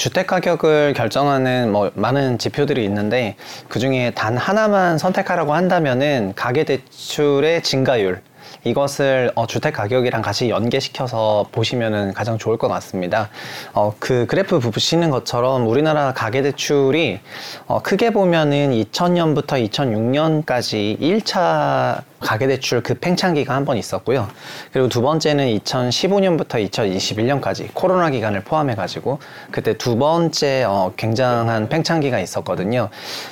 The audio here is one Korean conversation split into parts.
주택 가격을 결정하는 뭐 많은 지표들이 있는데 그 중에 단 하나만 선택하라고 한다면은 가계 대출의 증가율 이것을 어, 주택 가격이랑 같이 연계시켜서 보시면 가장 좋을 것 같습니다. 어, 그 그래프 보시는 것처럼 우리나라 가계대출이 어, 크게 보면은 2000년부터 2006년까지 1차 가계대출 급팽창기가 한 번 있었고요. 그리고 두 번째는 2015년부터 2021년까지 코로나 기간을 포함해가지고 그때 두 번째 어, 굉장한 팽창기가 있었거든요.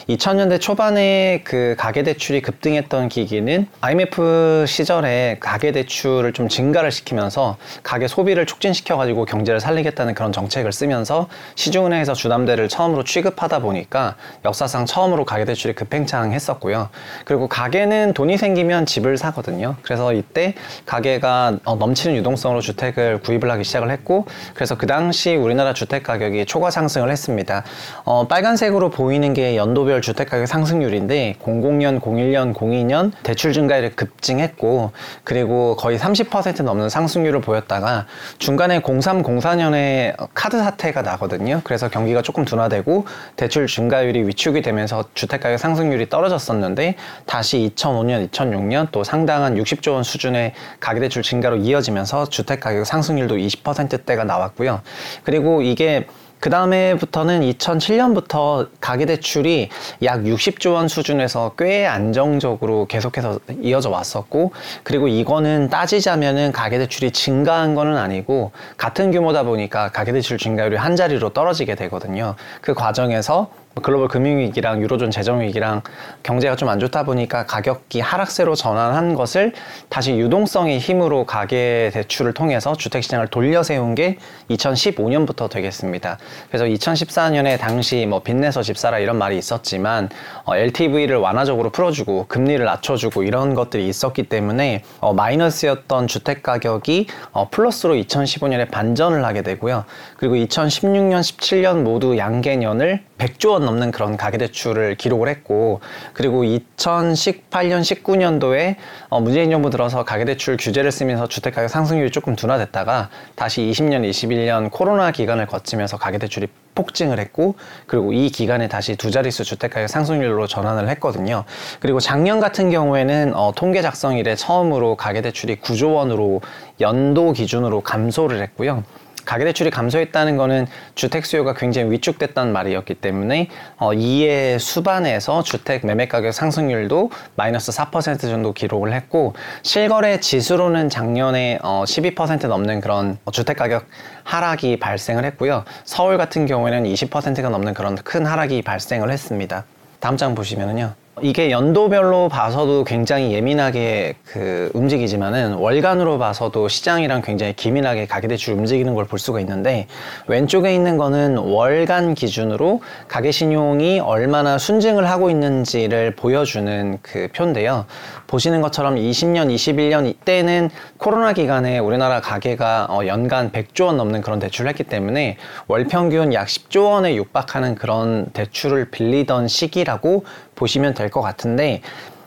2000년대 초반에 그 가계대출이 급등했던 기기는 IMF 시절 에 가계 대출을 좀 증가를 시키면서 가계 소비를 촉진시켜 가지고 경제를 살리겠다는 그런 정책을 쓰면서 시중은행에서 주담대를 처음으로 취급하다 보니까 역사상 처음으로 가계 대출이 급팽창했었고요. 그리고 가계는 돈이 생기면 집을 사거든요. 그래서 이때 가게가 어, 넘치는 유동성으로 주택을 구입을 하기 시작을 했고 그래서 그 당시 우리나라 주택 가격이 초과 상승을 했습니다. 어, 빨간색으로 보이는 게 연도별 주택 가격 상승률인데 00년, 01년, 02년 대출 증가율이 급증했고 그리고 거의 30% 넘는 상승률을 보였다가 중간에 03, 04년에 카드 사태가 나거든요. 그래서 경기가 조금 둔화되고 대출 증가율이 위축이 되면서 주택 가격 상승률이 떨어졌었는데 다시 2005년, 2006년 2016년 또 상당한 60조 원 수준의 가계대출 증가로 이어지면서 주택가격 상승률도 20%대가 나왔고요. 그리고 이게 그 다음에부터는 2007년부터 가계대출이 약 60조 원 수준에서 꽤 안정적으로 계속해서 이어져 왔었고, 그리고 이거는 따지자면은 가계대출이 증가한 거는 아니고, 같은 규모다 보니까 가계대출 증가율이 한 자리로 떨어지게 되거든요. 그 과정에서 뭐 글로벌 금융위기랑 유로존 재정위기랑 경제가 좀 안 좋다 보니까 가격이 하락세로 전환한 것을 다시 유동성의 힘으로 가계 대출을 통해서 주택시장을 돌려 세운 게 2015년부터 되겠습니다. 그래서 2014년에 당시 뭐 빚내서 집 사라 이런 말이 있었지만 어, LTV를 완화적으로 풀어주고 금리를 낮춰주고 이런 것들이 있었기 때문에 어, 마이너스였던 주택 가격이 어, 플러스로 2015년에 반전을 하게 되고요. 그리고 2016년, 17년 모두 양계년을 100조 원 넘는 그런 가계대출을 기록을 했고 그리고 2018년 19년도에 어, 문재인 정부 들어서 가계대출 규제를 쓰면서 주택가격 상승률이 조금 둔화됐다가 다시 20년 21년 코로나 기간을 거치면서 가계대출이 폭증을 했고 그리고 이 기간에 다시 두 자릿수 주택가격 상승률로 전환을 했거든요. 그리고 작년 같은 경우에는 어, 통계 작성 이래 처음으로 가계대출이 9조 원으로 연도 기준으로 감소를 했고요. 가계 대출이 감소했다는 거는 주택 수요가 굉장히 위축됐다는 말이었기 때문에 어, 이에 수반해서 주택 매매 가격 상승률도 마이너스 4% 정도 기록을 했고 실거래 지수로는 작년에 어, 12% 넘는 그런 주택 가격 하락이 발생을 했고요. 서울 같은 경우에는 20%가 넘는 그런 큰 하락이 발생을 했습니다. 다음 장 보시면은요. 이게 연도별로 봐서도 굉장히 예민하게 그 움직이지만은 월간으로 봐서도 시장이랑 굉장히 기민하게 가계대출 움직이는 걸 볼 수가 있는데 왼쪽에 있는 거는 월간 기준으로 가계신용이 얼마나 순증을 하고 있는지를 보여주는 그 표인데요. 보시는 것처럼 20년, 21년 이때는 코로나 기간에 우리나라 가계가 어 연간 100조 원 넘는 그런 대출을 했기 때문에 월 평균 약 10조 원에 육박하는 그런 대출을 빌리던 시기라고 보시면 될 것 같은데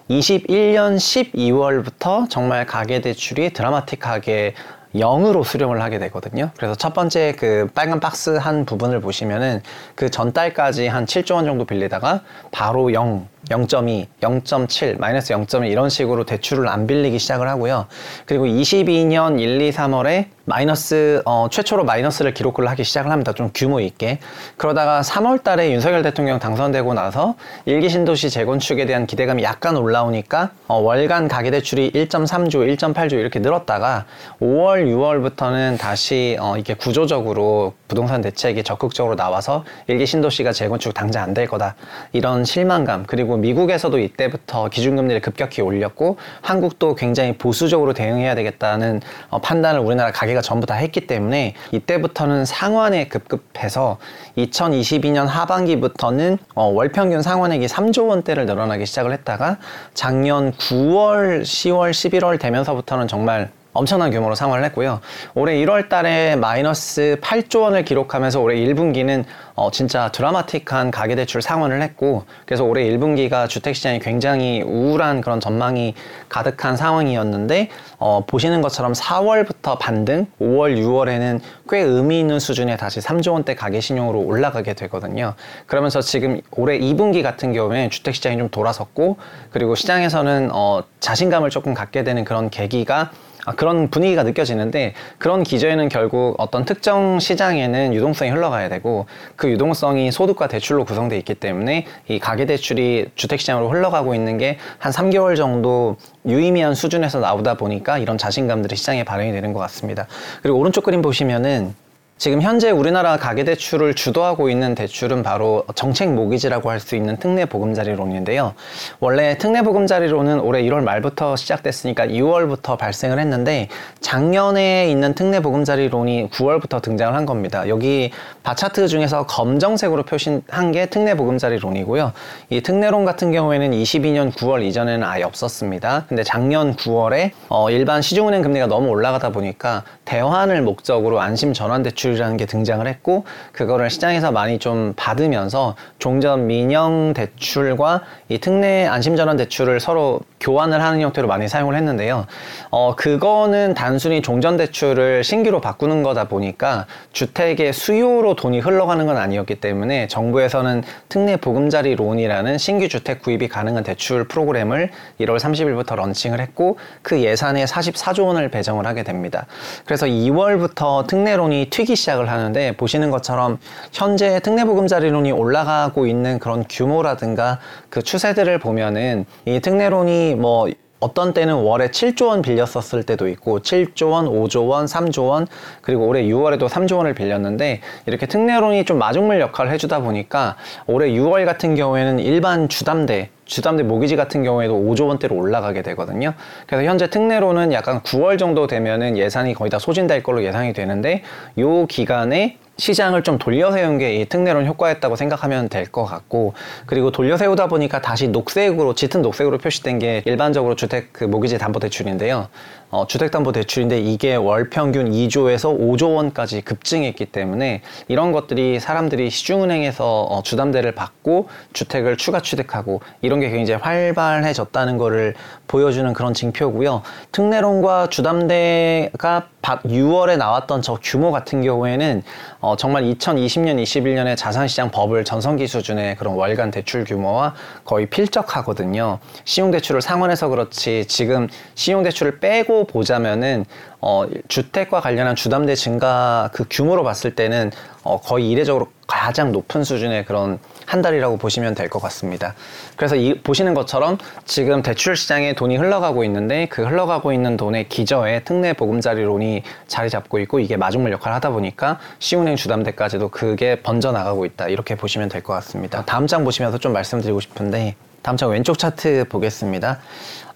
21년 12월부터 정말 가계 대출이 드라마틱하게 0으로 수령을 하게 되거든요. 그래서 첫 번째 그 빨간 박스 한 부분을 보시면은 그 전달까지 한 7조 원 정도 빌리다가 바로 0 0.2, 0.7, 마이너스 0.1 이런 식으로 대출을 안 빌리기 시작을 하고요. 그리고 22년 1, 2, 3월에 마이너스 어, 최초로 마이너스를 기록을 하기 시작을 합니다. 좀 규모 있게. 그러다가 3월 달에 윤석열 대통령 당선되고 나서 일기 신도시 재건축에 대한 기대감이 약간 올라오니까 어, 월간 가계 대출이 1.3조, 1.8조 이렇게 늘었다가 5월, 6월부터는 다시 어, 이게 구조적으로 부동산 대책이 적극적으로 나와서 일기 신도시가 재건축 당장 안 될 거다. 이런 실망감 그리고 미국에서도 이때부터 기준금리를 급격히 올렸고 한국도 굉장히 보수적으로 대응해야 되겠다는 어, 판단을 우리나라 가계가 전부 다 했기 때문에 이때부터는 상환에 급급해서 2022년 하반기부터는 어, 월 평균 상환액이 3조 원대를 늘어나기 시작을 했다가 작년 9월, 10월, 11월 되면서부터는 정말 엄청난 규모로 상환을 했고요. 올해 1월 달에 마이너스 8조 원을 기록하면서 올해 1분기는 어, 진짜 드라마틱한 가계대출 상환을 했고 그래서 올해 1분기가 주택시장이 굉장히 우울한 그런 전망이 가득한 상황이었는데 어, 보시는 것처럼 4월부터 반등, 5월, 6월에는 꽤 의미 있는 수준에 다시 3조 원대 가계신용으로 올라가게 되거든요. 그러면서 지금 올해 2분기 같은 경우에 주택시장이 좀 돌아섰고 그리고 시장에서는 어, 자신감을 조금 갖게 되는 그런 계기가 아, 그런 분위기가 느껴지는데 그런 기저에는 결국 어떤 특정 시장에는 유동성이 흘러가야 되고 그 유동성이 소득과 대출로 구성되어 있기 때문에 이 가계 대출이 주택 시장으로 흘러가고 있는 게 한 3개월 정도 유의미한 수준에서 나오다 보니까 이런 자신감들이 시장에 반영이 되는 것 같습니다. 그리고 오른쪽 그림 보시면은 지금 현재 우리나라 가계대출을 주도하고 있는 대출은 바로 정책 모기지라고 할 수 있는 특례 보금자리론인데요. 원래 특례 보금자리론은 올해 1월 말부터 시작됐으니까 2월부터 발생을 했는데 작년에 있는 특례 보금자리론이 9월부터 등장을 한 겁니다. 여기 바 차트 중에서 검정색으로 표시한 게 특례 보금자리론이고요. 이 특례론 같은 경우에는 22년 9월 이전에는 아예 없었습니다. 근데 작년 9월에 어 일반 시중은행 금리가 너무 올라가다 보니까 대환을 목적으로 안심 전환 대출 대출이라는 게 등장을 했고 그거를 시장에서 많이 좀 받으면서 종전 민영 대출과 이 특례 안심전환 대출을 서로 교환을 하는 형태로 많이 사용을 했는데요. 어, 그거는 단순히 종전 대출을 신규로 바꾸는 거다 보니까 주택의 수요로 돈이 흘러가는 건 아니었기 때문에 정부에서는 특례 보금자리 론이라는 신규 주택 구입이 가능한 대출 프로그램을 1월 30일부터 런칭을 했고 그 예산에 44조 원을 배정을 하게 됩니다. 그래서 2월부터 특례론이 튀기 시작을 하는데 보시는 것처럼 현재 특례보금자리론이 올라가고 있는 그런 규모라든가 그 추세들을 보면은 이 특례론이 뭐 어떤 때는 월에 7조 원 빌렸었을 때도 있고 7조 원, 5조 원, 3조 원 그리고 올해 6월에도 3조 원을 빌렸는데 이렇게 특례론이 좀 마중물 역할을 해주다 보니까 올해 6월 같은 경우에는 일반 주담대 주담대 모기지 같은 경우에도 5조 원대로 올라가게 되거든요. 그래서 현재 특례로는 약간 9월 정도 되면은 예산이 거의 다 소진될 걸로 예상이 되는데 요 기간에 시장을 좀 돌려세운 게 이 특례론 효과였다고 생각하면 될 것 같고 그리고 돌려세우다 보니까 다시 녹색으로 짙은 녹색으로 표시된 게 일반적으로 주택 그 모기지 담보 대출인데요. 어, 주택담보대출인데 이게 월 평균 2조에서 5조 원까지 급증했기 때문에 이런 것들이 사람들이 시중은행에서 어, 주담대를 받고 주택을 추가 취득하고 이런 게 굉장히 활발해졌다는 것을 보여주는 그런 징표고요. 특례론과 주담대가 6월에 나왔던 저 규모 같은 경우에는 어, 정말 2020년, 21년에 자산시장 버블 전성기 수준의 그런 월간 대출 규모와 거의 필적하거든요. 신용대출을 상환해서 그렇지 지금 신용대출을 빼고 보자면은 어, 주택과 관련한 주담대 증가 그 규모로 봤을 때는 어, 거의 이례적으로 가장 높은 수준의 그런 한 달이라고 보시면 될 것 같습니다. 그래서 이, 보시는 것처럼 지금 대출 시장에 돈이 흘러가고 있는데 그 흘러가고 있는 돈의 기저에 특례 보금자리론이 자리 잡고 있고 이게 마중물 역할을 하다 보니까 시운행 주담대까지도 그게 번져 나가고 있다 이렇게 보시면 될 것 같습니다. 다음 장 보시면서 좀 말씀드리고 싶은데 다음 장 왼쪽 차트 보겠습니다.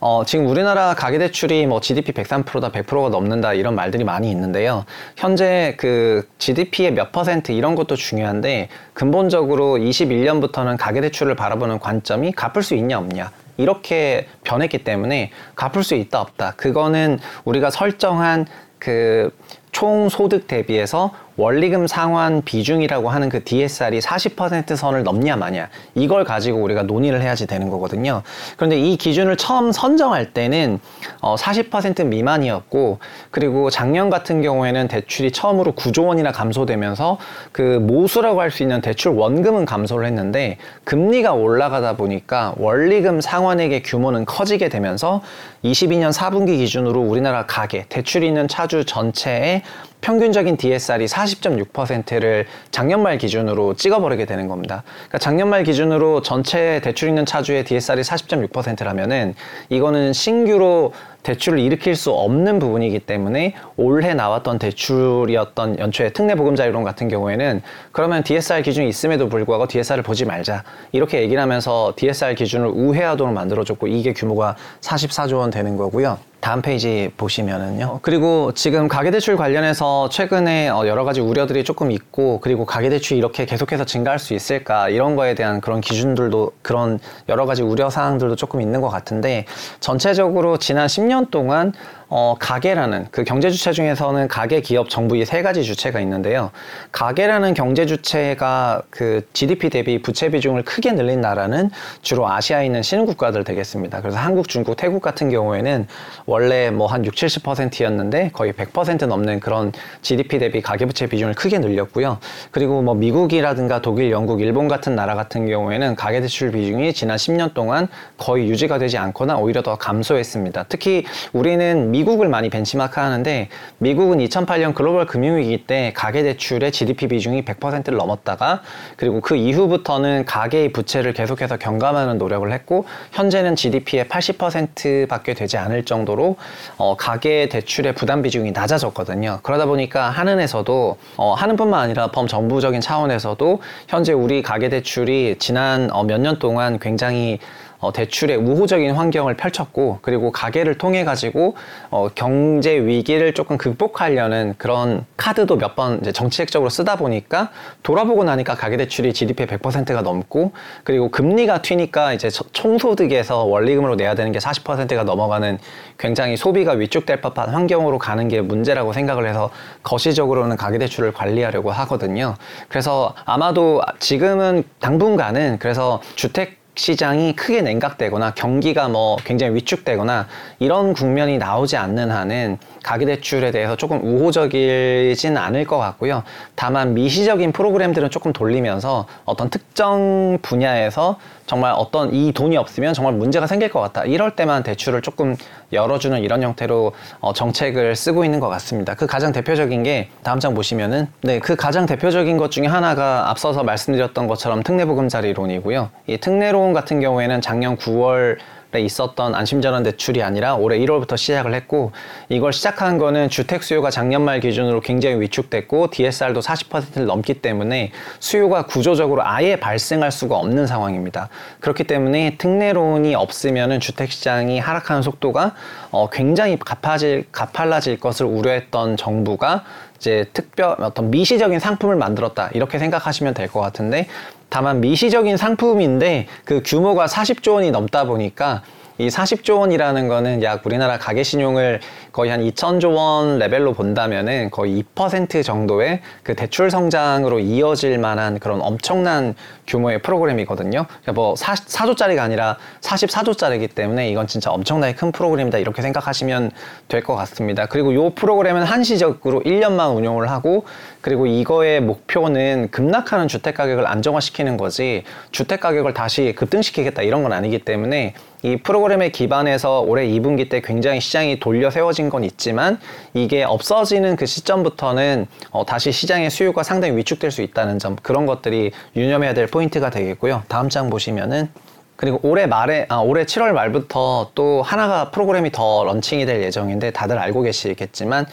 어, 지금 우리나라 가계대출이 뭐 GDP 103%다 100%가 넘는다 이런 말들이 많이 있는데요. 현재 그 GDP의 몇 퍼센트 이런 것도 중요한데 근본적으로 21년부터는 가계대출을 바라보는 관점이 갚을 수 있냐 없냐 이렇게 변했기 때문에 갚을 수 있다 없다 그거는 우리가 설정한 그 총 소득 대비해서 원리금 상환 비중이라고 하는 그 DSR이 40% 선을 넘냐 마냐 이걸 가지고 우리가 논의를 해야지 되는 거거든요. 그런데 이 기준을 처음 선정할 때는 어, 40% 미만이었고 그리고 작년 같은 경우에는 대출이 처음으로 9조 원이나 감소되면서 그 모수라고 할 수 있는 대출 원금은 감소를 했는데 금리가 올라가다 보니까 원리금 상환액의 규모는 커지게 되면서 22년 4분기 기준으로 우리나라 가계 대출이 있는 차주 전체의 평균적인 DSR이 40.6%를 작년 말 기준으로 찍어버리게 되는 겁니다. 그러니까 작년 말 기준으로 전체 대출 있는 차주의 DSR이 40.6%라면은 이거는 신규로 대출을 일으킬 수 없는 부분이기 때문에 올해 나왔던 대출이었던 연초에 특례 보금자리론 같은 경우에는 그러면 DSR 기준이 있음에도 불구하고 DSR을 보지 말자 이렇게 얘기를 하면서 DSR 기준을 우회하도록 만들어줬고 이게 규모가 44조 원 되는 거고요. 다음 페이지 보시면은요. 그리고 지금 가계대출 관련해서 최근에 어, 여러 가지 우려들이 조금 있고 그리고 가계대출이 이렇게 계속해서 증가할 수 있을까 이런 거에 대한 그런 기준들도 그런 여러 가지 우려 사항들도 조금 있는 것 같은데 전체적으로 지난 10년 동안 어, 가계라는 그 경제 주체 중에서는 가계, 기업, 정부 이 세 가지 주체가 있는데요. 가계라는 경제 주체가 그 GDP 대비 부채 비중을 크게 늘린 나라는 주로 아시아에 있는 신흥 국가들 되겠습니다. 그래서 한국, 중국, 태국 같은 경우에는 원래 뭐 한 6, 70%였는데 거의 100% 넘는 그런 GDP 대비 가계 부채 비중을 크게 늘렸고요. 그리고 뭐 미국이라든가 독일, 영국, 일본 같은 나라 같은 경우에는 가계 대출 비중이 지난 10년 동안 거의 유지가 되지 않거나 오히려 더 감소했습니다. 특히 우리는 미 국을 많이 벤치마크 하는데 미국은 2008년 글로벌 금융위기 때 가계대출의 GDP 비중이 100%를 넘었다가 그리고 그 이후부터는 가계의 부채를 계속해서 경감하는 노력을 했고 현재는 GDP의 80%밖에 되지 않을 정도로 어, 가계 대출의 부담 비중이 낮아졌거든요. 그러다 보니까 한은에서도 어, 한은뿐만 아니라 범정부적인 차원에서도 현재 우리 가계 대출이 지난 어, 몇 년 동안 굉장히 어, 대출의 우호적인 환경을 펼쳤고 그리고 가계를 통해 가지고 어, 경제 위기를 조금 극복하려는 그런 카드도 몇 번 정책적으로 쓰다 보니까 돌아보고 나니까 가계 대출이 GDP의 100%가 넘고 그리고 금리가 튀니까 이제 총소득에서 원리금으로 내야 되는 게 40%가 넘어가는 굉장히 소비가 위축될 법한 환경으로 가는 게 문제라고 생각을 해서 거시적으로는 가계 대출을 관리하려고 하거든요. 그래서 아마도 지금은 당분간은 그래서 주택 시장이 크게 냉각되거나 경기가 뭐 굉장히 위축되거나 이런 국면이 나오지 않는 한은 가계대출에 대해서 조금 우호적이진 않을 것 같고요. 다만 미시적인 프로그램들은 조금 돌리면서 어떤 특정 분야에서 정말 어떤 이 돈이 없으면 정말 문제가 생길 것 같다. 이럴 때만 대출을 조금 열어주는 이런 형태로 어, 정책을 쓰고 있는 것 같습니다. 그 가장 대표적인 게 다음 장 보시면은 네, 그 가장 대표적인 것 중에 하나가 앞서서 말씀드렸던 것처럼 특례보금자리론이고요. 이 특례론 같은 경우에는 작년 9월 있었던 안심전환 대출이 아니라 올해 1월부터 시작을 했고 이걸 시작한 거는 주택 수요가 작년 말 기준으로 굉장히 위축됐고 DSR도 40%를 넘기 때문에 수요가 구조적으로 아예 발생할 수가 없는 상황입니다. 그렇기 때문에 특례론이 없으면은 주택 시장이 하락하는 속도가 어 굉장히 가파질 가팔라질 것을 우려했던 정부가 이제 특별 어떤 미시적인 상품을 만들었다. 이렇게 생각하시면 될 것 같은데 다만 미시적인 상품인데 그 규모가 40조 원이 넘다 보니까 이 40조 원이라는 거는 약 우리나라 가계 신용을 거의 한 2천조 원 레벨로 본다면은 거의 2% 정도의 그 대출 성장으로 이어질 만한 그런 엄청난 규모의 프로그램이거든요. 그러니까 뭐 4, 4조짜리가 아니라 44조짜리이기 때문에 이건 진짜 엄청나게 큰 프로그램이다 이렇게 생각하시면 될 것 같습니다. 그리고 이 프로그램은 한시적으로 1년만 운용을 하고 그리고 이거의 목표는 급락하는 주택 가격을 안정화시키는 거지 주택 가격을 다시 급등시키겠다 이런 건 아니기 때문에 이 프로그램에 기반해서 올해 2분기 때 굉장히 시장이 돌려 세워진 건 있지만 이게 없어지는 그 시점부터는 어 다시 시장의 수요가 상당히 위축될 수 있다는 점 그런 것들이 유념해야 될 포인트가 되겠고요. 다음 장 보시면은 그리고 올해 말에 아 올해 7월 말부터 또 하나가 프로그램이 더 런칭이 될 예정인데 다들 알고 계시겠지만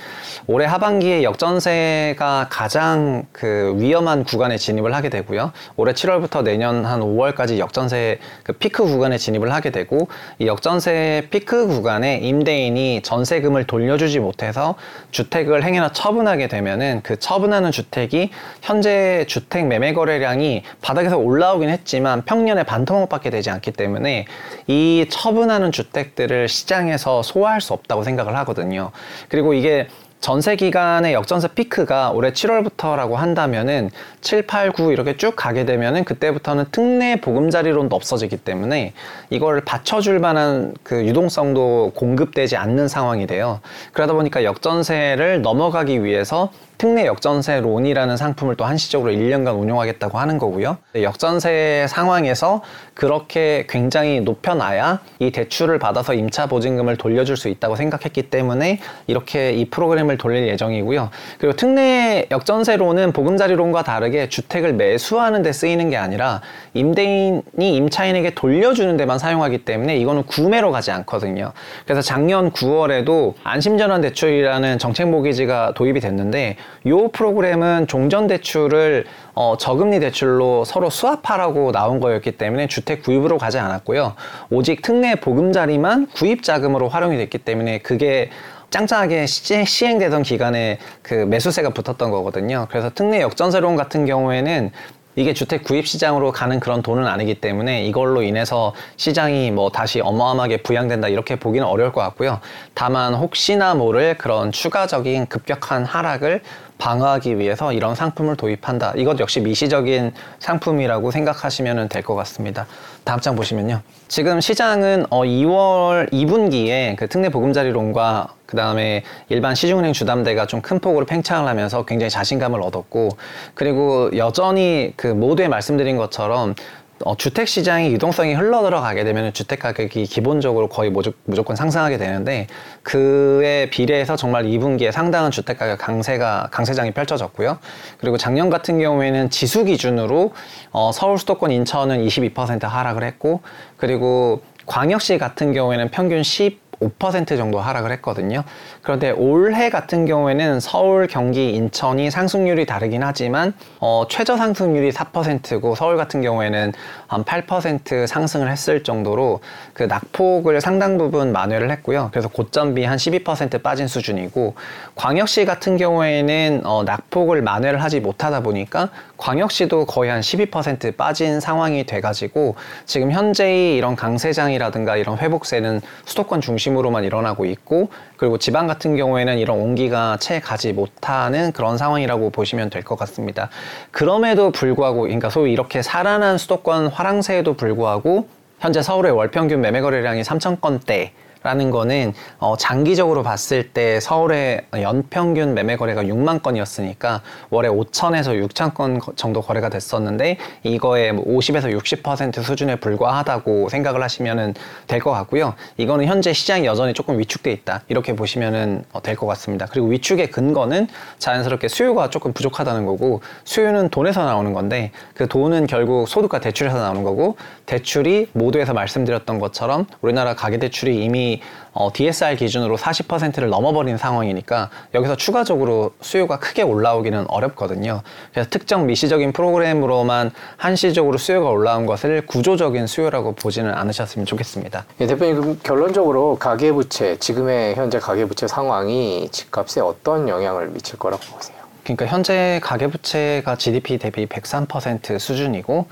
올해 하반기에 역전세가 가장 그 위험한 구간에 진입을 하게 되고요. 올해 7월부터 내년 한 5월까지 역전세 그 피크 구간에 진입을 하게 되고 이 역전세 피크 구간에 임대인이 전세금을 돌려주지 못해서 주택을 행여나 처분하게 되면은 그 처분하는 주택이 현재 주택 매매 거래량이 바닥에서 올라오긴 했지만 평년에 반토막밖에 되지 않기 때문에 이 처분하는 주택들을 시장에서 소화할 수 없다고 생각을 하거든요. 그리고 이게 전세 기간의 역전세 피크가 올해 7월부터라고 한다면은 7, 8, 9 이렇게 쭉 가게 되면은 그때부터는 특례 보금자리론도 없어지기 때문에 이걸 받쳐줄 만한 그 유동성도 공급되지 않는 상황이 돼요. 그러다 보니까 역전세를 넘어가기 위해서 특례 역전세론이라는 상품을 또 한시적으로 1년간 운용하겠다고 하는 거고요. 역전세 상황에서 그렇게 굉장히 높여놔야 이 대출을 받아서 임차 보증금을 돌려줄 수 있다고 생각했기 때문에 이렇게 이 프로그램을 돌릴 예정이고요. 그리고 특례 역전세론은 보금자리론과 다르게 주택을 매수하는 데 쓰이는 게 아니라 임대인이 임차인에게 돌려주는 데만 사용하기 때문에 이거는 구매로 가지 않거든요. 그래서 작년 9월에도 안심전환 대출이라는 정책 모기지가 도입이 됐는데 이 프로그램은 종전 대출을 어, 저금리 대출로 서로 수합하라고 나온 거였기 때문에 주택 구입으로 가지 않았고요. 오직 특례 보금자리만 구입 자금으로 활용이 됐기 때문에 그게 짱짱하게 시행되던 기간에 그 매수세가 붙었던 거거든요. 그래서 특례 역전세론 같은 경우에는 이게 주택 구입 시장으로 가는 그런 돈은 아니기 때문에 이걸로 인해서 시장이 뭐 다시 어마어마하게 부양된다 이렇게 보기는 어려울 것 같고요. 다만 혹시나 모를 그런 추가적인 급격한 하락을 방어하기 위해서 이런 상품을 도입한다. 이것 역시 미시적인 상품이라고 생각하시면 될 것 같습니다. 다음 장 보시면요. 지금 시장은 어 2월 2분기에 그 특례 보금자리론과 그 다음에 일반 시중은행 주담대가 좀 큰 폭으로 팽창을 하면서 굉장히 자신감을 얻었고 그리고 여전히 그 모두에 말씀드린 것처럼 어, 주택 시장이 유동성이 흘러 들어가게 되면 주택 가격이 기본적으로 거의 무조건 상승하게 되는데 그에 비례해서 정말 2분기에 상당한 주택 가격 강세가 강세장이 펼쳐졌고요. 그리고 작년 같은 경우에는 지수 기준으로 어, 서울 수도권 인천은 22% 하락을 했고 그리고 광역시 같은 경우에는 평균 10 5% 정도 하락을 했거든요. 그런데 올해 같은 경우에는 서울, 경기, 인천이 상승률이 다르긴 하지만 어, 최저 상승률이 4%고 서울 같은 경우에는 한 8% 상승을 했을 정도로 그 낙폭을 상당 부분 만회를 했고요. 그래서 고점비 한 12% 빠진 수준이고 광역시 같은 경우에는 어, 낙폭을 만회를 하지 못하다 보니까 광역시도 거의 한 12% 빠진 상황이 돼가지고 지금 현재의 이런 강세장이라든가 이런 회복세는 수도권 중심 으로만 일어나고 있고 그리고 지방 같은 경우에는 이런 온기가 채 가지 못하는 그런 상황이라고 보시면 될 것 같습니다. 그럼에도 불구하고 그러니까 소위 이렇게 살아난 수도권 화랑세에도 불구하고 현재 서울의 월 평균 매매 거래량이 3천 건대 라는 거는 어, 장기적으로 봤을 때 서울의 연평균 매매 거래가 6만 건이었으니까 월에 5천에서 6천 건 정도 거래가 됐었는데 이거에 50에서 뭐60% 수준에 불과하다고 생각을 하시면 될것 같고요. 이거는 현재 시장이 여전히 조금 위축돼 있다 이렇게 보시면 어, 될것 같습니다. 그리고 위축의 근거는 자연스럽게 수요가 조금 부족하다는 거고 수요는 돈에서 나오는 건데 그 돈은 결국 소득과 대출에서 나오는 거고 대출이 모두에서 말씀드렸던 것처럼 우리나라 가계 대출이 이미 어, DSR 기준으로 40%를 넘어버린 상황이니까 여기서 추가적으로 수요가 크게 올라오기는 어렵거든요. 그래서 특정 미시적인 프로그램으로만 한시적으로 수요가 올라온 것을 구조적인 수요라고 보지는 않으셨으면 좋겠습니다. 예, 대표님 그럼 결론적으로 가계부채 지금의 현재 가계부채 상황이 집값에 어떤 영향을 미칠 거라고 보세요? 그러니까 현재 가계부채가 GDP 대비 103% 수준이고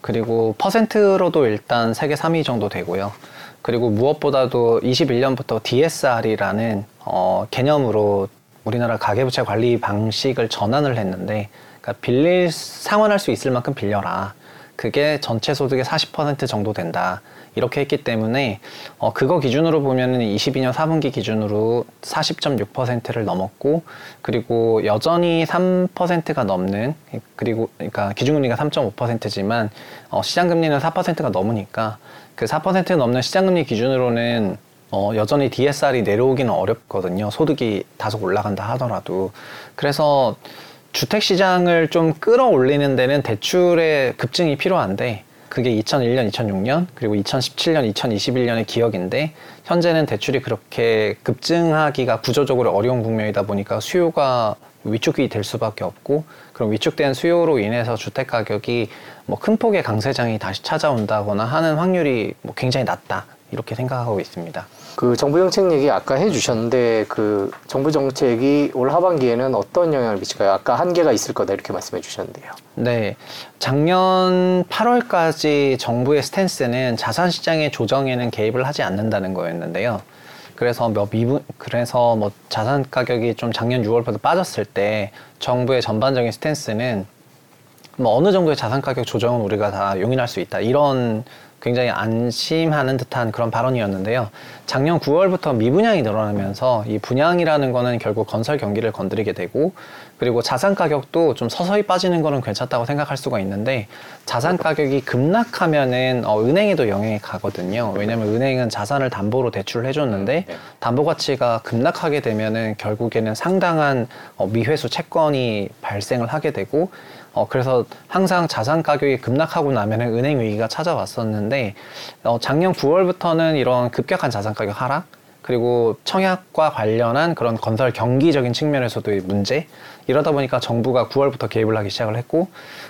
그리고 퍼센트로도 일단 세계 3위 정도 되고요. 그리고 무엇보다도 21년부터 DSR이라는 어, 개념으로 우리나라 가계부채 관리 방식을 전환을 했는데 그러니까 빌릴 상환할 수 있을 만큼 빌려라. 그게 전체 소득의 40% 정도 된다. 이렇게 했기 때문에 어, 그거 기준으로 보면은 22년 4분기 기준으로 40.6%를 넘었고 그리고 여전히 3%가 넘는 그리고 그러니까 기준금리가 3.5%지만 어, 시장금리는 4%가 넘으니까 그 4% 넘는 시장금리 기준으로는 어, 여전히 DSR이 내려오기는 어렵거든요. 소득이 다소 올라간다 하더라도. 그래서 주택 시장을 좀 끌어올리는 데는 대출의 급증이 필요한데 그게 2001년, 2006년, 그리고 2017년, 2021년의 기억인데 현재는 대출이 그렇게 급증하기가 구조적으로 어려운 국면이다 보니까 수요가 위축이 될 수밖에 없고 그럼 위축된 수요로 인해서 주택 가격이 뭐 큰 폭의 강세장이 다시 찾아온다거나 하는 확률이 뭐 굉장히 낮다 이렇게 생각하고 있습니다. 그 정부 정책 얘기 아까 해주셨는데 그 정부 정책이 올 하반기에는 어떤 영향을 미칠까요? 아까 한계가 있을 거다 이렇게 말씀해 주셨는데요. 네, 작년 8월까지 정부의 스탠스는 자산 시장의 조정에는 개입을 하지 않는다는 거였는데요. 그래서 몇 미분 그래서 뭐 자산 가격이 좀 작년 6월부터 빠졌을 때 정부의 전반적인 스탠스는 뭐 어느 정도의 자산 가격 조정은 우리가 다 용인할 수 있다. 이런 굉장히 안심하는 듯한 그런 발언이었는데요. 작년 9월부터 미분양이 늘어나면서 이 분양이라는 거는 결국 건설 경기를 건드리게 되고 그리고 자산 가격도 좀 서서히 빠지는 거는 괜찮다고 생각할 수가 있는데 자산 가격이 급락하면은 어, 은행에도 영향이 가거든요. 왜냐면 은행은 자산을 담보로 대출을 해줬는데 네. 담보 가치가 급락하게 되면은 결국에는 상당한 어, 미회수 채권이 발생을 하게 되고 어, 그래서 항상 자산 가격이 급락하고 나면은 은행 위기가 찾아왔었는데, 어, 작년 9월부터는 이런 급격한 자산 가격 하락, 그리고 청약과 관련한 그런 건설 경기적인 측면에서도의 문제, 이러다 보니까 정부가 9월부터 개입을 하기 시작을 했고,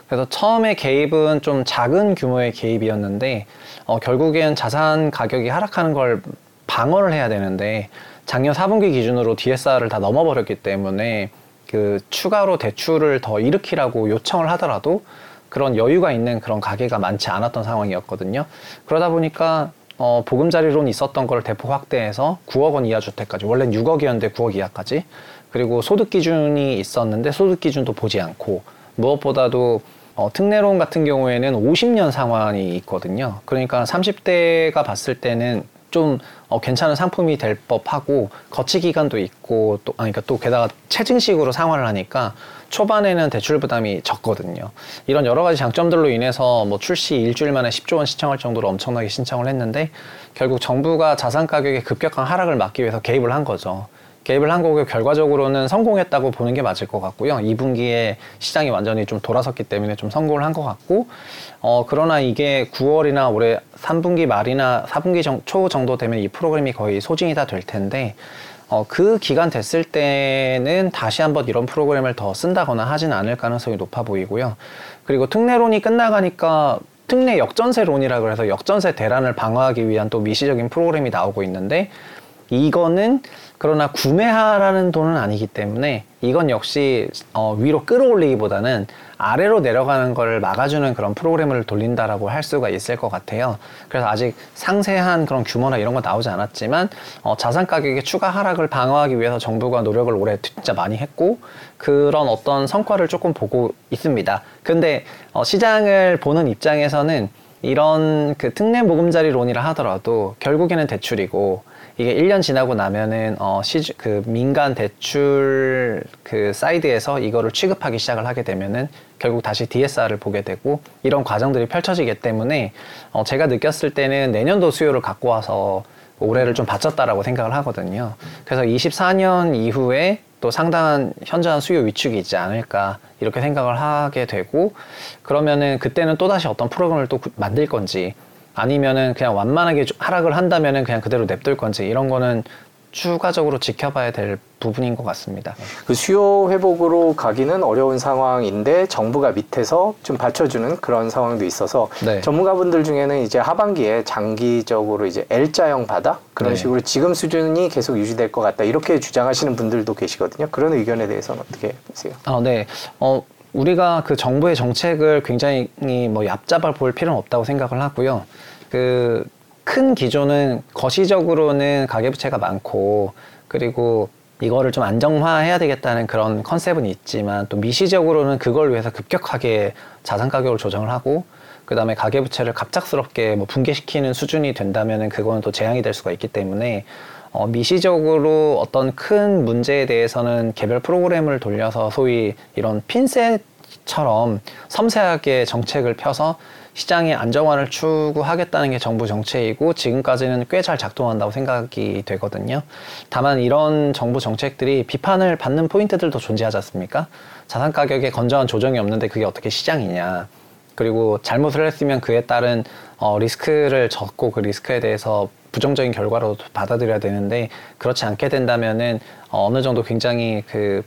그래서 처음에 개입은 좀 작은 규모의 개입이었는데, 어, 결국엔 자산 가격이 하락하는 걸 방어를 해야 되는데, 작년 4분기 기준으로 DSR을 다 넘어버렸기 때문에 그 추가로 대출을 더 일으키라고 요청을 하더라도 그런 여유가 있는 그런 가게가 많지 않았던 상황이었거든요. 그러다 보니까 어, 보금자리론 있었던 걸 대폭 확대해서 9억 원 이하 주택까지 원래는 6억이었는데 9억 이하까지 그리고 소득 기준이 있었는데 소득 기준도 보지 않고 무엇보다도 어, 특례론 같은 경우에는 50년 상환이 있거든요. 그러니까 30대가 봤을 때는 좀 어, 괜찮은 상품이 될 법하고 거치 기간도 있고 또 아니 그러니까 또 게다가 체증식으로 상환을 하니까 초반에는 대출 부담이 적거든요. 이런 여러 가지 장점들로 인해서 뭐 출시 일주일 만에 10조 원 신청할 정도로 엄청나게 신청을 했는데 결국 정부가 자산 가격의 급격한 하락을 막기 위해서 개입을 한 거죠. 개입을 한 거고 결과적으로는 성공했다고 보는 게 맞을 것 같고요. 2분기에 시장이 완전히 좀 돌아섰기 때문에 좀 성공을 한 것 같고, 어, 그러나 이게 9월이나 올해 3분기 말이나 4분기 정, 초 정도 되면 이 프로그램이 거의 소진이 다 될 텐데, 어, 그 기간 됐을 때는 다시 한번 이런 프로그램을 더 쓴다거나 하진 않을 가능성이 높아 보이고요. 그리고 특례론이 끝나가니까 특례 역전세론이라 그래서 역전세 대란을 방어하기 위한 또 미시적인 프로그램이 나오고 있는데 이거는 그러나 구매하라는 돈은 아니기 때문에 이건 역시 어, 위로 끌어올리기보다는 아래로 내려가는 걸 막아주는 그런 프로그램을 돌린다라고 할 수가 있을 것 같아요. 그래서 아직 상세한 그런 규모나 이런 건 나오지 않았지만 어, 자산 가격의 추가 하락을 방어하기 위해서 정부가 노력을 올해 진짜 많이 했고 그런 어떤 성과를 조금 보고 있습니다. 근데 어, 시장을 보는 입장에서는 이런 그 특례 보금자리론이라 하더라도 결국에는 대출이고 이게 1년 지나고 나면은 어 시주 그 민간 대출 그 사이드에서 이거를 취급하기 시작을 하게 되면은 결국 다시 DSR을 보게 되고 이런 과정들이 펼쳐지기 때문에 어 제가 느꼈을 때는 내년도 수요를 갖고 와서 올해를 좀 바쳤다라고 생각을 하거든요. 그래서 24년 이후에 또 상당한 현저한 수요 위축이 있지 않을까 이렇게 생각을 하게 되고 그러면은 그때는 또다시 어떤 프로그램을 또 만들 건지 아니면은 그냥 완만하게 하락을 한다면은 그냥 그대로 냅둘 건지 이런 거는 추가적으로 지켜봐야 될 부분인 것 같습니다. 그 수요 회복으로 가기는 어려운 상황인데 정부가 밑에서 좀 받쳐주는 그런 상황도 있어서 네. 전문가분들 중에는 이제 하반기에 장기적으로 이제 L자형 바닥 그런 네. 식으로 지금 수준이 계속 유지될 것 같다 이렇게 주장하시는 분들도 계시거든요. 그런 의견에 대해서는 어떻게 보세요? 아, 네. 어, 우리가 그 정부의 정책을 굉장히 뭐 얕잡아 볼 필요는 없다고 생각을 하고요. 그 큰 기조는 거시적으로는 가계부채가 많고 그리고 이거를 좀 안정화해야 되겠다는 그런 컨셉은 있지만 또 미시적으로는 그걸 위해서 급격하게 자산 가격을 조정을 하고 그 다음에 가계부채를 갑작스럽게 뭐 붕괴시키는 수준이 된다면은 그거는 또 재앙이 될 수가 있기 때문에 어, 미시적으로 어떤 큰 문제에 대해서는 개별 프로그램을 돌려서 소위 이런 핀셋처럼 섬세하게 정책을 펴서 시장의 안정화를 추구하겠다는 게 정부 정책이고 지금까지는 꽤 잘 작동한다고 생각이 되거든요. 다만 이런 정부 정책들이 비판을 받는 포인트들도 존재하지 않습니까? 자산 가격에 건전한 조정이 없는데 그게 어떻게 시장이냐. 그리고 잘못을 했으면 그에 따른 어, 리스크를 졌고 그 리스크에 대해서 부정적인 결과로 받아들여야 되는데 그렇지 않게 된다면은 어, 어느 정도 굉장히 그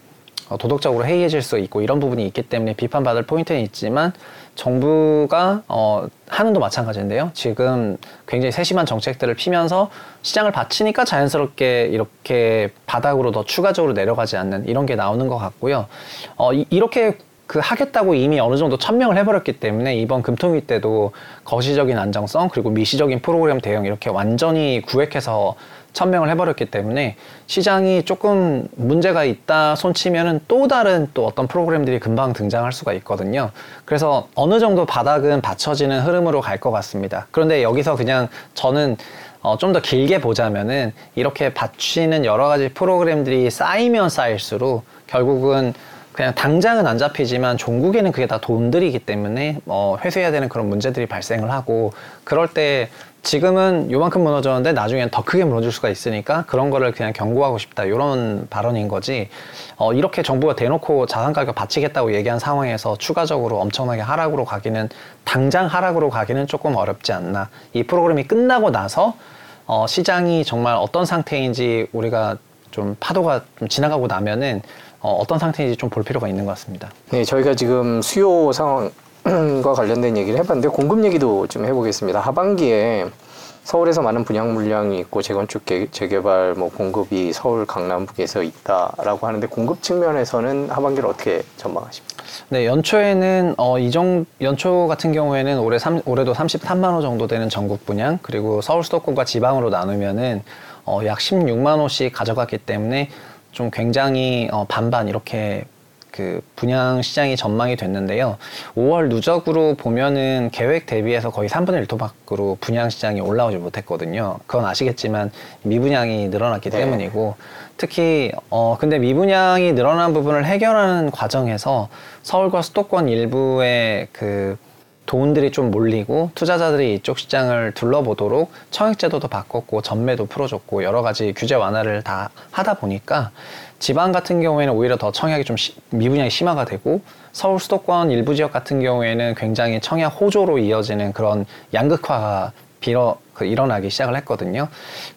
어, 도덕적으로 해이해질 수 있고 이런 부분이 있기 때문에 비판받을 포인트는 있지만 정부가 어, 하는도 마찬가지인데요. 지금 굉장히 세심한 정책들을 피면서 시장을 받치니까 자연스럽게 이렇게 바닥으로 더 추가적으로 내려가지 않는 이런 게 나오는 것 같고요. 어, 이, 이렇게 그 하겠다고 이미 어느 정도 천명을 해버렸기 때문에 이번 금통위 때도 거시적인 안정성 그리고 미시적인 프로그램 대응 이렇게 완전히 구획해서 천명을 해버렸기 때문에 시장이 조금 문제가 있다 손치면은 또 다른 또 어떤 프로그램들이 금방 등장할 수가 있거든요. 그래서 어느 정도 바닥은 받쳐지는 흐름으로 갈 것 같습니다. 그런데 여기서 그냥 저는 어, 좀 더 길게 보자면은 이렇게 받치는 여러 가지 프로그램들이 쌓이면 쌓일수록 결국은 그냥 당장은 안 잡히지만 종국에는 그게 다 돈들이기 때문에 어, 회수해야 되는 그런 문제들이 발생을 하고 그럴 때 지금은 요만큼 무너졌는데 나중엔 더 크게 무너질 수가 있으니까 그런 거를 그냥 경고하고 싶다. 이런 발언인 거지. 어, 이렇게 정부가 대놓고 자산 가격 받치겠다고 얘기한 상황에서 추가적으로 엄청나게 하락으로 가기는 당장 하락으로 가기는 조금 어렵지 않나. 이 프로그램이 끝나고 나서 어, 시장이 정말 어떤 상태인지 우리가 좀 파도가 좀 지나가고 나면은 어, 어떤 상태인지 좀 볼 필요가 있는 것 같습니다. 네, 저희가 지금 수요 상황과 관련된 얘기를 해봤는데 공급 얘기도 좀 해보겠습니다. 하반기에 서울에서 많은 분양 물량이 있고 재건축 재개발 뭐 공급이 서울 강남북에서 있다라고 하는데 공급 측면에서는 하반기를 어떻게 전망하십니까? 네, 연초에는 어, 이정 연초 같은 경우에는 올해 삼, 올해도 33만 호 정도 되는 전국 분양 그리고 서울 수도권과 지방으로 나누면은 어, 약 16만 호씩 가져갔기 때문에 좀 굉장히 어, 반반 이렇게 그 분양 시장이 전망이 됐는데요. 5월 누적으로 보면은 계획 대비해서 거의 3분의 1 토막으로 분양 시장이 올라오지 못했거든요. 그건 아시겠지만 미분양이 늘어났기 네. 때문이고 특히 어 근데 미분양이 늘어난 부분을 해결하는 과정에서 서울과 수도권 일부의 그 돈들이 좀 몰리고 투자자들이 이쪽 시장을 둘러보도록 청약제도도 바꿨고 전매도 풀어줬고 여러 가지 규제 완화를 다 하다 보니까 지방 같은 경우에는 오히려 더 청약이 좀 시, 미분양이 심화가 되고 서울 수도권 일부 지역 같은 경우에는 굉장히 청약 호조로 이어지는 그런 양극화가 빌어 그 일어나기 시작을 했거든요.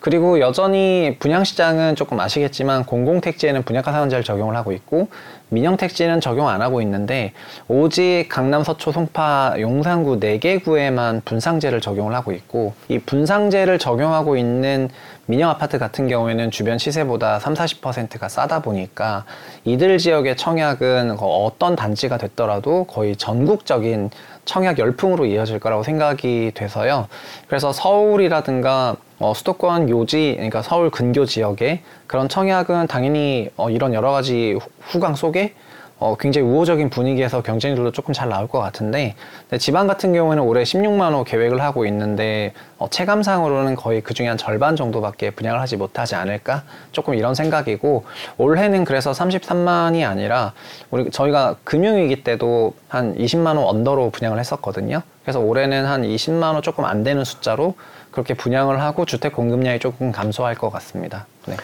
그리고 여전히 분양시장은 조금 아시겠지만 공공택지에는 분양가 상한제를 적용을 하고 있고 민영택지는 적용 안 하고 있는데 오직 강남, 서초, 송파, 용산구 4개 구에만 분상제를 적용을 하고 있고 이 분상제를 적용하고 있는 민영 아파트 같은 경우에는 주변 시세보다 3, 40%가 싸다 보니까 이들 지역의 청약은 어떤 단지가 됐더라도 거의 전국적인 청약 열풍으로 이어질 거라고 생각이 돼서요. 그래서 서울이라든가 어, 수도권 요지, 그러니까 서울 근교 지역에 그런 청약은 당연히 어, 이런 여러 가지 후광 속에 어, 굉장히 우호적인 분위기에서 경쟁률도 조금 잘 나올 것 같은데 지방 같은 경우에는 올해 16만 호 계획을 하고 있는데 어, 체감상으로는 거의 그 중에 한 절반 정도밖에 분양을 하지 못하지 않을까 조금 이런 생각이고 올해는 그래서 33만이 아니라 우리 저희가 금융위기 때도 한 20만 호 언더로 분양을 했었거든요. 그래서 올해는 한 20만 호 조금 안 되는 숫자로 그렇게 분양을 하고 주택 공급량이 조금 감소할 것 같습니다. 네.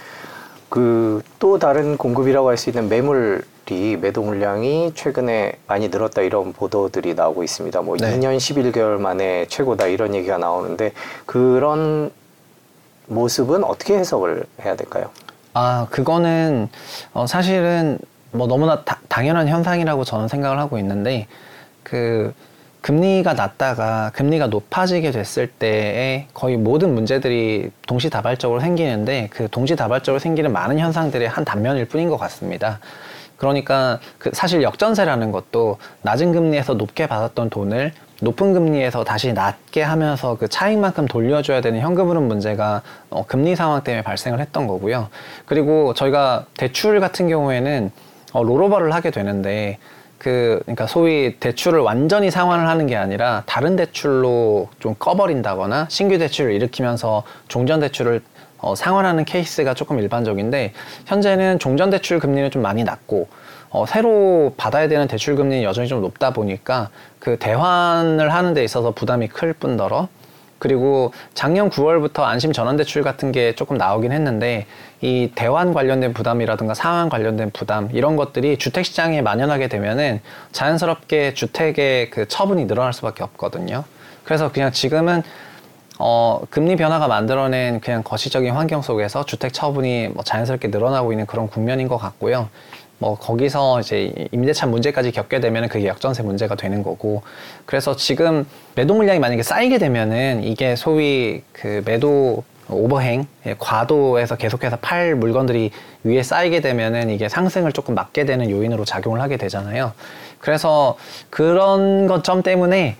그 또 다른 공급이라고 할 수 있는 매물 이 매도 물량이 최근에 많이 늘었다 이런 보도들이 나오고 있습니다. 뭐 네. 2년 11개월 만에 최고다 이런 얘기가 나오는데 그런 모습은 어떻게 해석을 해야 될까요? 아, 그거는 어, 사실은 뭐 너무나 다, 당연한 현상이라고 저는 생각을 하고 있는데 그 금리가 낮다가 금리가 높아지게 됐을 때에 거의 모든 문제들이 동시다발적으로 생기는데 그 동시다발적으로 생기는 많은 현상들의 한 단면일 뿐인 것 같습니다. 그러니까 그 사실 역전세라는 것도 낮은 금리에서 높게 받았던 돈을 높은 금리에서 다시 낮게 하면서 그 차익만큼 돌려줘야 되는 현금 흐름 문제가 어, 금리 상황 때문에 발생을 했던 거고요. 그리고 저희가 대출 같은 경우에는 어, 롤오버를 하게 되는데 그 그러니까 소위 대출을 완전히 상환을 하는 게 아니라 다른 대출로 좀 꺼버린다거나 신규 대출을 일으키면서 종전 대출을 어, 상환하는 케이스가 조금 일반적인데 현재는 종전 대출 금리는 좀 많이 낮고 어, 새로 받아야 되는 대출 금리는 여전히 좀 높다 보니까 그 대환을 하는 데 있어서 부담이 클 뿐더러 그리고 작년 9월부터 안심 전환 대출 같은 게 조금 나오긴 했는데 이 대환 관련된 부담이라든가 상환 관련된 부담 이런 것들이 주택 시장에 만연하게 되면은 자연스럽게 주택의 그 처분이 늘어날 수밖에 없거든요. 그래서 그냥 지금은 어, 금리 변화가 만들어낸 그냥 거시적인 환경 속에서 주택 처분이 뭐 자연스럽게 늘어나고 있는 그런 국면인 것 같고요. 뭐 거기서 이제 임대차 문제까지 겪게 되면 그게 역전세 문제가 되는 거고 그래서 지금 매도 물량이 만약에 쌓이게 되면은 이게 소위 그 매도 오버행 예, 과도에서 계속해서 팔 물건들이 위에 쌓이게 되면은 이게 상승을 조금 막게 되는 요인으로 작용을 하게 되잖아요. 그래서 그런 것점 때문에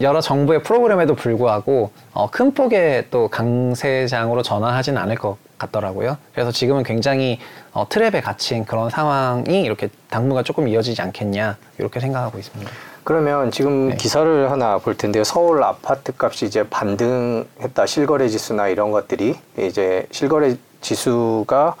여러 정부의 프로그램에도 불구하고 어, 큰 폭의 또 강세장으로 전환하지는 않을 것 같더라고요. 그래서 지금은 굉장히 어, 트랩에 갇힌 그런 상황이 이렇게 당분간 조금 이어지지 않겠냐 이렇게 생각하고 있습니다. 그러면 지금 네. 기사를 하나 볼 텐데요. 서울 아파트 값이 이제 반등했다. 실거래 지수나 이런 것들이 이제 실거래 지수가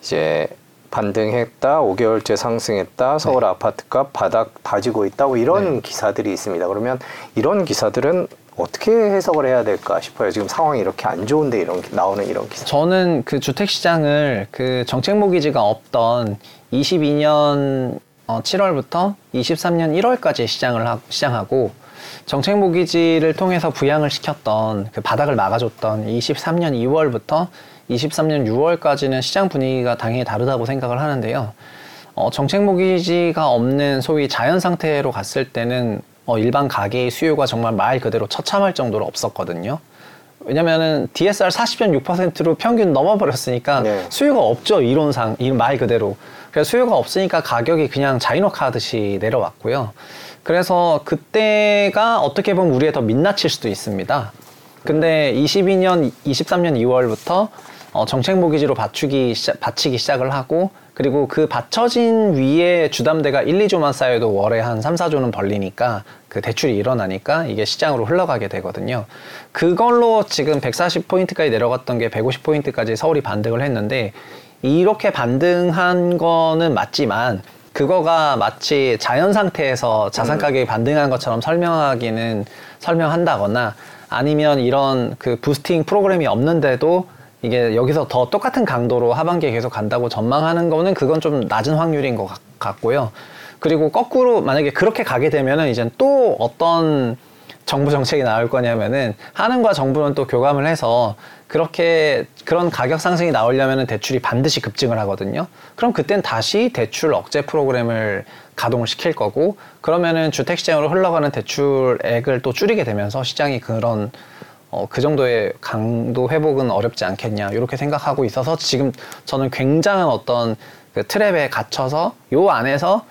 이제 반등했다, 5개월째 상승했다, 서울 네. 아파트값 바닥 다지고 있다, 뭐 이런 네. 기사들이 있습니다. 그러면 이런 기사들은 어떻게 해석을 해야 될까 싶어요. 지금 상황이 이렇게 안 좋은데 이런 나오는 이런 기사. 저는 그 주택 시장을 그 정책 모기지가 없던 22년 7월부터 어, 23년 1월까지 시장을 하, 시장하고 정책 모기지를 통해서 부양을 시켰던 그 바닥을 막아줬던 23년 2월부터 23년 6월까지는 시장 분위기가 당연히 다르다고 생각을 하는데요. 어, 정책 모기지가 없는 소위 자연 상태로 갔을 때는 어, 일반 가게의 수요가 정말 말 그대로 처참할 정도로 없었거든요. 왜냐면은 DSR 40.6%로 평균 넘어버렸으니까 네. 수요가 없죠 이론상 말 그대로. 그래서 수요가 없으니까 가격이 그냥 자이노카듯이 내려왔고요. 그래서 그때가 어떻게 보면 우리의 더 민낯일 수도 있습니다. 근데 22년, 23년 2월부터 어, 정책 모기지로 받치기, 시작, 받치기 시작을 하고 그리고 그 받쳐진 위에 주담대가 1, 2조만 쌓여도 월에 한 3, 4조는 벌리니까 그 대출이 일어나니까 이게 시장으로 흘러가게 되거든요. 그걸로 지금 140포인트까지 내려갔던 게 150포인트까지 서울이 반등을 했는데 이렇게 반등한 거는 맞지만 그거가 마치 자연 상태에서 자산 음. 가격이 반등한 것처럼 설명하기는 설명한다거나 아니면 이런 그 부스팅 프로그램이 없는데도 이게 여기서 더 똑같은 강도로 하반기에 계속 간다고 전망하는 거는 그건 좀 낮은 확률인 것 같고요. 그리고 거꾸로 만약에 그렇게 가게 되면은 이제 또 어떤 정부 정책이 나올 거냐면은 하는과 정부는 또 교감을 해서 그렇게 그런 가격 상승이 나오려면 대출이 반드시 급증을 하거든요. 그럼 그땐 다시 대출 억제 프로그램을 가동을 시킬 거고 그러면은 주택 시장으로 흘러가는 대출액을 또 줄이게 되면서 시장이 그런 어, 그 정도의 강도 회복은 어렵지 않겠냐 이렇게 생각하고 있어서 지금 저는 굉장한 어떤 그 트랩에 갇혀서 요 안에서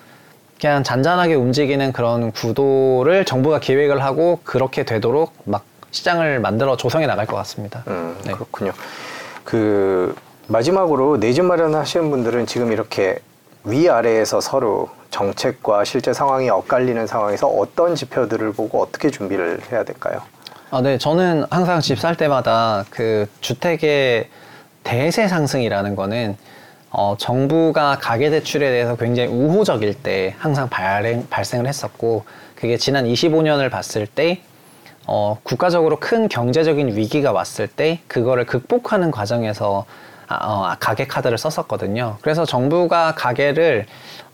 그냥 잔잔하게 움직이는 그런 구도를 정부가 기획을 하고 그렇게 되도록 막 시장을 만들어 조성해 나갈 것 같습니다. 음, 네. 그렇군요. 그 마지막으로 내 집 마련하시는 분들은 지금 이렇게 위아래에서 서로 정책과 실제 상황이 엇갈리는 상황에서 어떤 지표들을 보고 어떻게 준비를 해야 될까요? 아, 네. 저는 항상 집 살 때마다 그 주택의 대세 상승이라는 거는 어, 정부가 가계대출에 대해서 굉장히 우호적일 때 항상 발행, 발생을 했었고, 그게 지난 25년을 봤을 때 어, 국가적으로 큰 경제적인 위기가 왔을 때 그거를 극복하는 과정에서 아, 어, 가계 카드를 썼었거든요. 그래서 정부가 가계를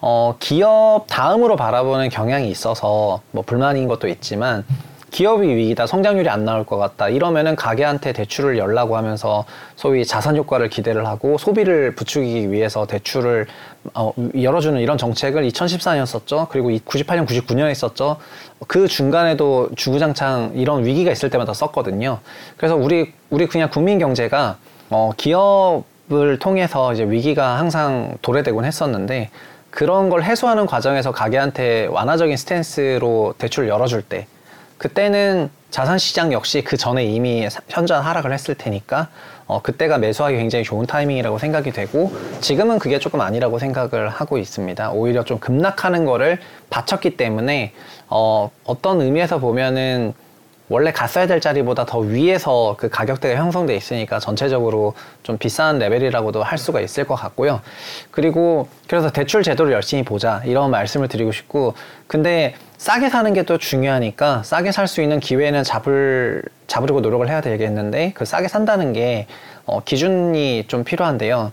어, 기업 다음으로 바라보는 경향이 있어서 뭐 불만인 것도 있지만 기업이 위기다, 성장률이 안 나올 것 같다. 이러면은 가게한테 대출을 열라고 하면서 소위 자산 효과를 기대를 하고 소비를 부추기기 위해서 대출을 어, 열어주는 이런 정책을 2014년 썼죠. 그리고 98년, 99년에 썼죠. 그 중간에도 주구장창 이런 위기가 있을 때마다 썼거든요. 그래서 우리 우리 그냥 국민 경제가 어, 기업을 통해서 이제 위기가 항상 도래되곤 했었는데 그런 걸 해소하는 과정에서 가게한테 완화적인 스탠스로 대출을 열어줄 때 그때는 자산시장 역시 그 전에 이미 현저한 하락을 했을 테니까 어, 그때가 매수하기 굉장히 좋은 타이밍이라고 생각이 되고 지금은 그게 조금 아니라고 생각을 하고 있습니다. 오히려 좀 급락하는 거를 바쳤기 때문에 어, 어떤 의미에서 보면은 원래 갔어야 될 자리보다 더 위에서 그 가격대가 형성돼 있으니까 전체적으로 좀 비싼 레벨이라고도 할 수가 있을 것 같고요. 그리고 그래서 대출 제도를 열심히 보자 이런 말씀을 드리고 싶고 근데 싸게 사는 게 또 중요하니까 싸게 살 수 있는 기회는 잡을 잡으려고 노력을 해야 되겠는데 그 싸게 산다는 게 어, 기준이 좀 필요한데요.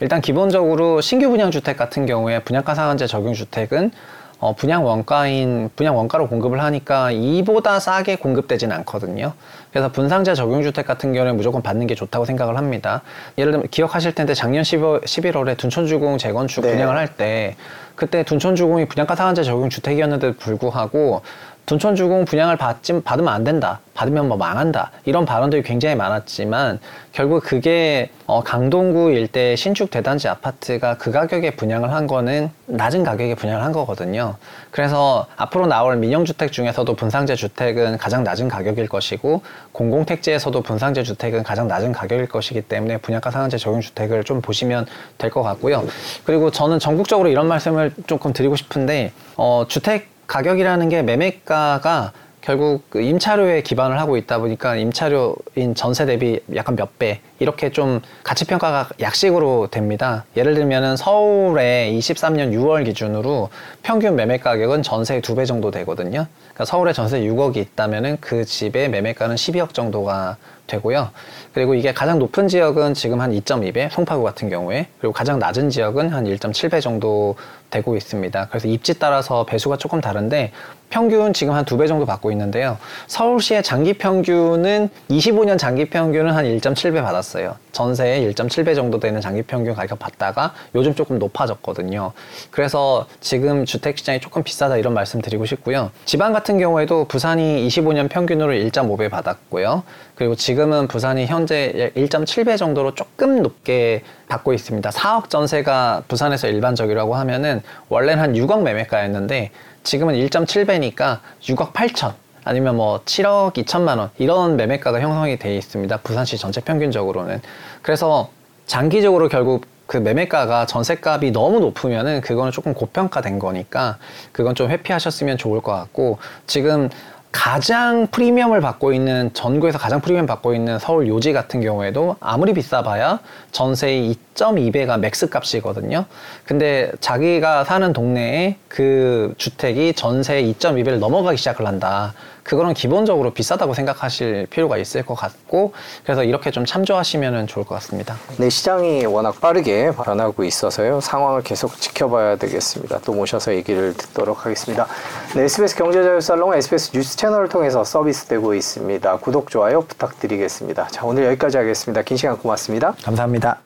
일단 기본적으로 신규 분양 주택 같은 경우에 분양가 상한제 적용 주택은 어, 분양 원가인 분양 원가로 공급을 하니까 이보다 싸게 공급되진 않거든요. 그래서 분상제 적용 주택 같은 경우는 무조건 받는 게 좋다고 생각을 합니다. 예를 들면 기억하실 텐데 작년 11, 11월에 둔촌주공 재건축 네. 분양을 할 때 그때 둔촌주공이 분양가 상한제 적용 주택이었는데도 불구하고 둔촌주공 분양을 받지, 받으면 안 된다. 받으면 뭐 망한다. 이런 발언들이 굉장히 많았지만 결국 그게 어, 강동구 일대 신축 대단지 아파트가 그 가격에 분양을 한 거는 낮은 가격에 분양을 한 거거든요. 그래서 앞으로 나올 민영주택 중에서도 분상제 주택은 가장 낮은 가격일 것이고 공공택지에서도 분상제 주택은 가장 낮은 가격일 것이기 때문에 분양가 상한제 적용 주택을 좀 보시면 될 것 같고요. 그리고 저는 전국적으로 이런 말씀을 조금 드리고 싶은데 어, 주택 가격이라는 게 매매가가 결국 그 임차료에 기반을 하고 있다 보니까 임차료인 전세 대비 약간 몇 배 이렇게 좀 가치 평가가 약식으로 됩니다. 예를 들면은 서울에 23년 6월 기준으로 평균 매매 가격은 전세 두배 정도 되거든요. 그러니까 서울에 전세 6억이 있다면은 그 집의 매매가는 12억 정도가 되고요. 그리고 이게 가장 높은 지역은 지금 한 2.2배, 송파구 같은 경우에 그리고 가장 낮은 지역은 한 1.7배 정도 되고 있습니다. 그래서 입지 따라서 배수가 조금 다른데 평균 지금 한 두 배 정도 받고 있는데요. 서울시의 장기 평균은 25년 장기 평균은 한 1.7배 받았습니다. 내려갔어요. 전세의 1.7배 정도 되는 장기 평균 가격 봤다가 요즘 조금 높아졌거든요. 그래서 지금 주택 시장이 조금 비싸다 이런 말씀 드리고 싶고요. 지방 같은 경우에도 부산이 25년 평균으로 1.5배 받았고요. 그리고 지금은 부산이 현재 1.7배 정도로 조금 높게 받고 있습니다. 4억 전세가 부산에서 일반적이라고 하면은 원래는 한 6억 매매가였는데 지금은 1.7배니까 6억 8천 아니면 뭐 7억 2천만 원 이런 매매가가 형성이 돼 있습니다. 부산시 전체 평균적으로는. 그래서 장기적으로 결국 그 매매가가 전세값이 너무 높으면은 그거는 조금 고평가된 거니까 그건 좀 회피하셨으면 좋을 것 같고 지금 가장 프리미엄을 받고 있는 전국에서 가장 프리미엄 받고 있는 서울 요지 같은 경우에도 아무리 비싸봐야 전세의 2.2배가 max 값이거든요. 근데 자기가 사는 동네에 그 주택이 전세 2.2배를 넘어가기 시작을 한다. 그거는 기본적으로 비싸다고 생각하실 필요가 있을 것 같고 그래서 이렇게 좀 참조하시면 좋을 것 같습니다. 네, 시장이 워낙 빠르게 변하고 있어서요. 상황을 계속 지켜봐야 되겠습니다. 또 모셔서 얘기를 듣도록 하겠습니다. 네, SBS 경제자유살롱 SBS 뉴스 채널을 통해서 서비스되고 있습니다. 구독, 좋아요 부탁드리겠습니다. 자, 오늘 여기까지 하겠습니다. 긴 시간 고맙습니다. 감사합니다.